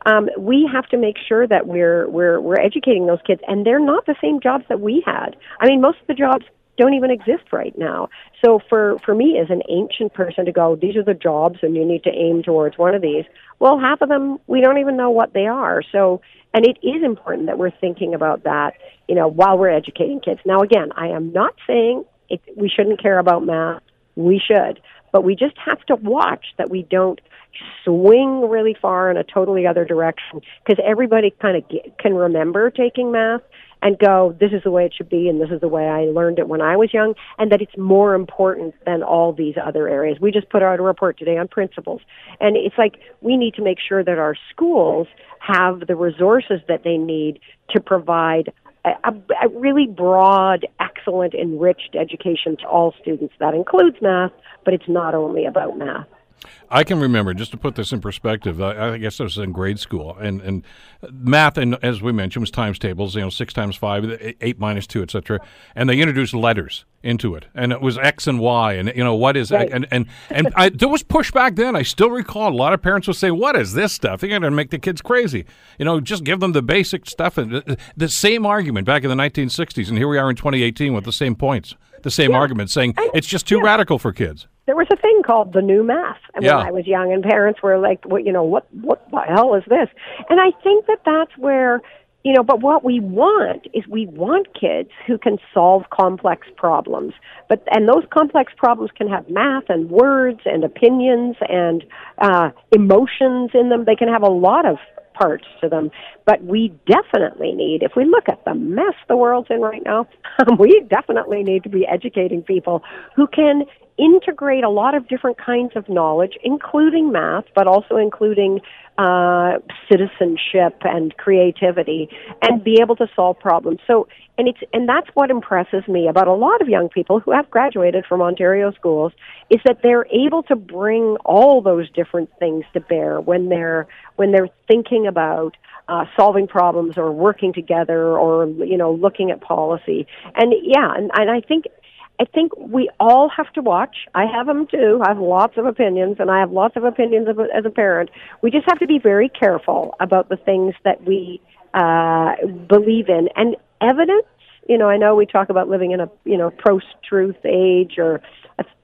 Um, we have to make sure that we're we're we're educating those kids, and they're not the same jobs that we had. I mean, most of the jobs don't even exist right now. So for for me as an ancient person to go, these are the jobs, and you need to aim towards one of these. Well, half of them we don't even know what they are. So, and it is important that we're thinking about that, you know, while we're educating kids. Now, again, I am not saying it, we shouldn't care about math. We should, but we just have to watch that we don't swing really far in a totally other direction because everybody kind of can remember taking math and go, this is the way it should be, and this is the way I learned it when I was young, and that it's more important than all these other areas. We just put out a report today on principles, and it's like we need to make sure that our schools have the resources that they need to provide a, a, a really broad, excellent, enriched education to all students. That includes math, but it's not only about math. I can remember just to put this in perspective. I, I guess I was in grade school, and, and math, and as we mentioned, was times tables. You know, six times five, eight minus two, etc. And they introduced letters into it, and it was X and Y, and you know what is Right. and and and I, there was pushback then. I still recall a lot of parents would say, "What is this stuff? You're going to make the kids crazy." You know, just give them the basic stuff. And the, the same argument back in the 1960s, and here we are in 2018 with the same points, the same argument, saying it's just too radical for kids. There was a thing called the new math and Yeah. when i was young and parents were like what you know what what the hell is this and i think that that's where you know but what we want is we want kids who can solve complex problems but and those complex problems can have math and words and opinions and uh emotions in them they can have a lot of parts to them. But we definitely need, if we look at the mess the world's in right now, we definitely need to be educating people who can integrate a lot of different kinds of knowledge, including math, but also including uh, citizenship and creativity, and be able to solve problems. So, and it's and that's what impresses me about a lot of young people who have graduated from Ontario schools is that they're able to bring all those different things to bear when they're when they're thinking about uh, solving problems or working together or you know looking at policy. And yeah, and, and I think I think we all have to watch. I have them too. I have lots of opinions, and I have lots of opinions of, as a parent. We just have to be very careful about the things that we uh, believe in and evidence. You know, I know we talk about living in a you know post-truth age, or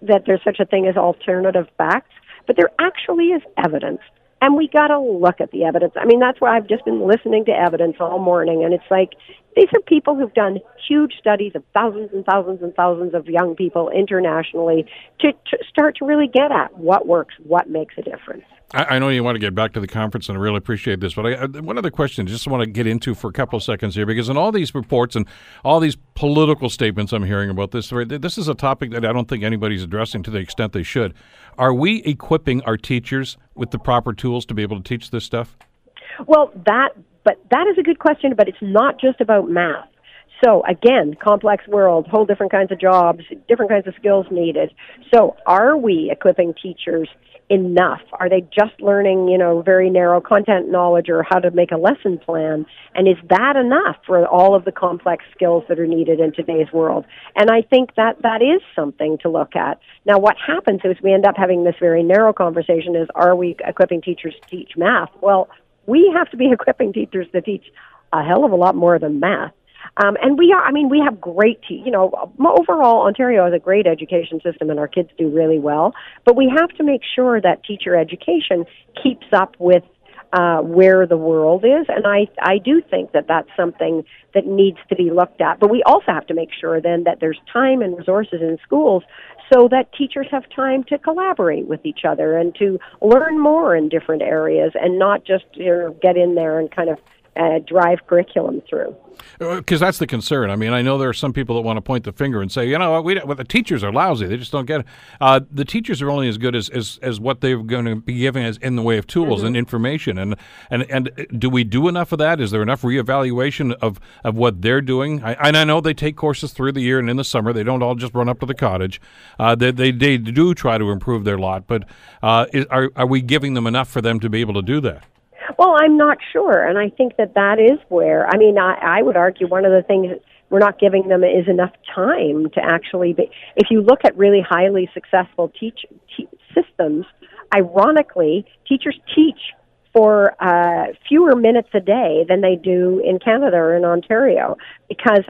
that there's such a thing as alternative facts, but there actually is evidence and we got to look at the evidence. I mean, that's why I've just been listening to evidence all morning, and it's like these are people who've done huge studies of thousands and thousands and thousands of young people internationally to, to start to really get at what works, what makes a difference. I, I know you want to get back to the conference, and I really appreciate this. But I, one other question, just want to get into for a couple of seconds here, because in all these reports and all these political statements I'm hearing about this, this is a topic that I don't think anybody's addressing to the extent they should. Are we equipping our teachers with the proper tools to be able to teach this stuff? Well, that but that is a good question, but it's not just about math. So again, complex world, whole different kinds of jobs, different kinds of skills needed. So are we equipping teachers enough? Are they just learning, you know, very narrow content knowledge or how to make a lesson plan? And is that enough for all of the complex skills that are needed in today's world? And I think that that is something to look at. Now, what happens is we end up having this very narrow conversation is are we equipping teachers to teach math? Well, we have to be equipping teachers to teach a hell of a lot more than math. Um, and we are, I mean, we have great, te- you know, overall, Ontario has a great education system and our kids do really well. But we have to make sure that teacher education keeps up with uh, where the world is. And I, I do think that that's something that needs to be looked at. But we also have to make sure then that there's time and resources in schools so that teachers have time to collaborate with each other and to learn more in different areas and not just you know, get in there and kind of uh, drive curriculum through. Because uh, that's the concern. I mean, I know there are some people that want to point the finger and say, you know, we, well, the teachers are lousy. They just don't get it. Uh, the teachers are only as good as, as, as what they're going to be giving us in the way of tools mm-hmm. and information. And, and and do we do enough of that? Is there enough reevaluation of, of what they're doing? I, and I know they take courses through the year and in the summer. They don't all just run up to the cottage. Uh, they, they, they do try to improve their lot. But uh, is, are, are we giving them enough for them to be able to do that? Well, I'm not sure, and I think that that is where. I mean, I, I would argue one of the things we're not giving them is enough time to actually be. If you look at really highly successful teach, te- systems, ironically, teachers teach for uh, fewer minutes a day than they do in Canada or in Ontario because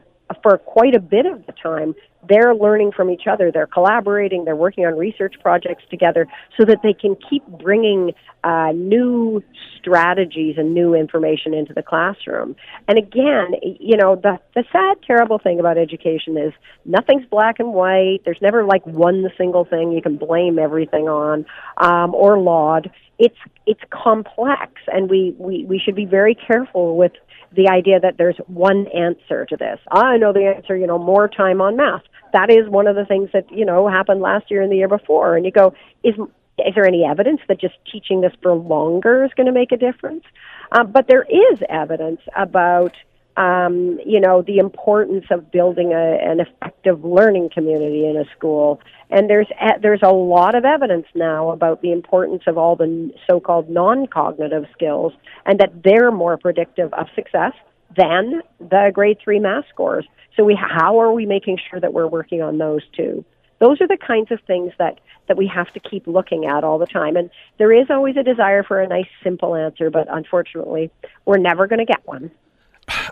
for quite a bit of the time, they're learning from each other. They're collaborating. They're working on research projects together so that they can keep bringing uh, new strategies and new information into the classroom. And again, you know, the, the sad, terrible thing about education is nothing's black and white. There's never like one single thing you can blame everything on um, or laud. It's it's complex, and we, we, we should be very careful with the idea that there's one answer to this. I know the answer, you know, more time on math. That is one of the things that, you know, happened last year and the year before. And you go, is, is there any evidence that just teaching this for longer is going to make a difference? Um, but there is evidence about um, you know, the importance of building a, an effective learning community in a school. And there's there's a lot of evidence now about the importance of all the so-called non-cognitive skills, and that they're more predictive of success than the grade three math scores. So we how are we making sure that we're working on those too? Those are the kinds of things that that we have to keep looking at all the time. And there is always a desire for a nice, simple answer, but unfortunately, we're never going to get one.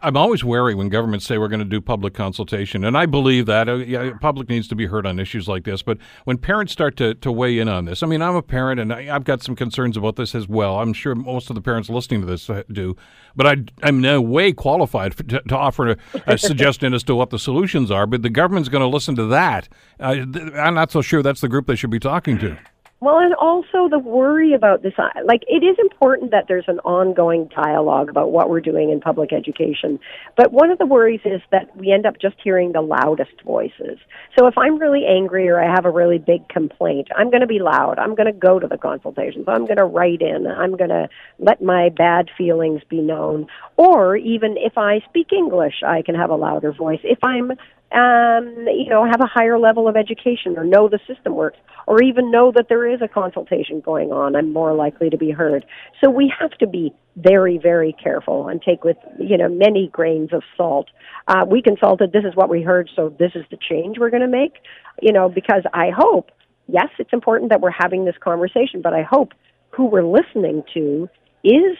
I'm always wary when governments say we're going to do public consultation, and I believe that uh, yeah, public needs to be heard on issues like this. But when parents start to, to weigh in on this, I mean, I'm a parent, and I, have got some concerns about this as well. I'm sure most of the parents listening to this uh, do, but I, am no way qualified for, to, to, offer a, a suggestion as to what the solutions are. But the government's going to listen to that. Uh, I'm not so sure that's the group they should be talking to. Well, and also the worry about this, uh, like it is important that there's an ongoing dialogue about what we're doing in public education. But one of the worries is that we end up just hearing the loudest voices. So if I'm really angry or I have a really big complaint, I'm going to be loud. I'm going to go to the consultations. I'm going to write in. I'm going to let my bad feelings be known. Or even if I speak English, I can have a louder voice. If I'm um, you know, have a higher level of education or know the system works or even know that there is a consultation going on, I'm more likely to be heard. So we have to be very, very careful and take with, you know, many grains of salt. Uh, we consulted, this is what we heard, so this is the change we're going to make, you know, because I hope, yes, it's important that we're having this conversation, but I hope who we're listening to is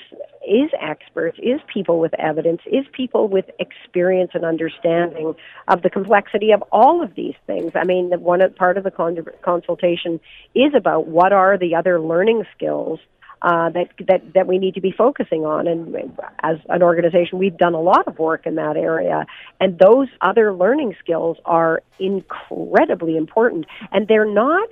is experts, is people with evidence, is people with experience and understanding of the complexity of all of these things. I mean, the one part of the con- consultation is about what are the other learning skills uh, that that that we need to be focusing on. And as an organization, we've done a lot of work in that area. And those other learning skills are incredibly important, and they're not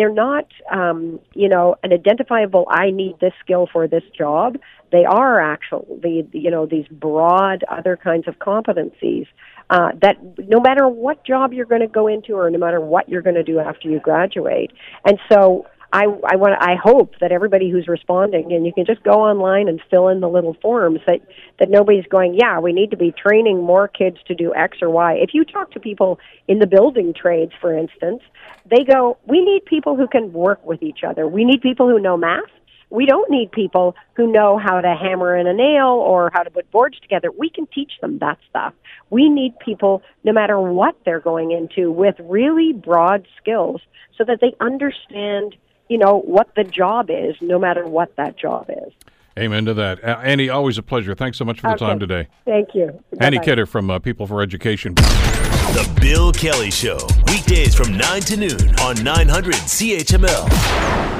they're not, um, you know, an identifiable. I need this skill for this job. They are actually, you know, these broad other kinds of competencies uh, that no matter what job you're going to go into or no matter what you're going to do after you graduate. And so I I want I hope that everybody who's responding and you can just go online and fill in the little forms that that nobody's going, yeah, we need to be training more kids to do X or Y. If you talk to people in the building trades, for instance, they go, we need people who can work with each other. We need people who know math. We don't need people who know how to hammer in a nail or how to put boards together. We can teach them that stuff. We need people, no matter what they're going into, with really broad skills so that they understand, you know, what the job is, no matter what that job is. Amen to that. Uh, Annie, always a pleasure. Thanks so much for the Okay. time today. Thank you. Annie Bye-bye. Kidder from uh, People for Education. The Bill Kelly Show, weekdays from 9 to noon on 900 CHML.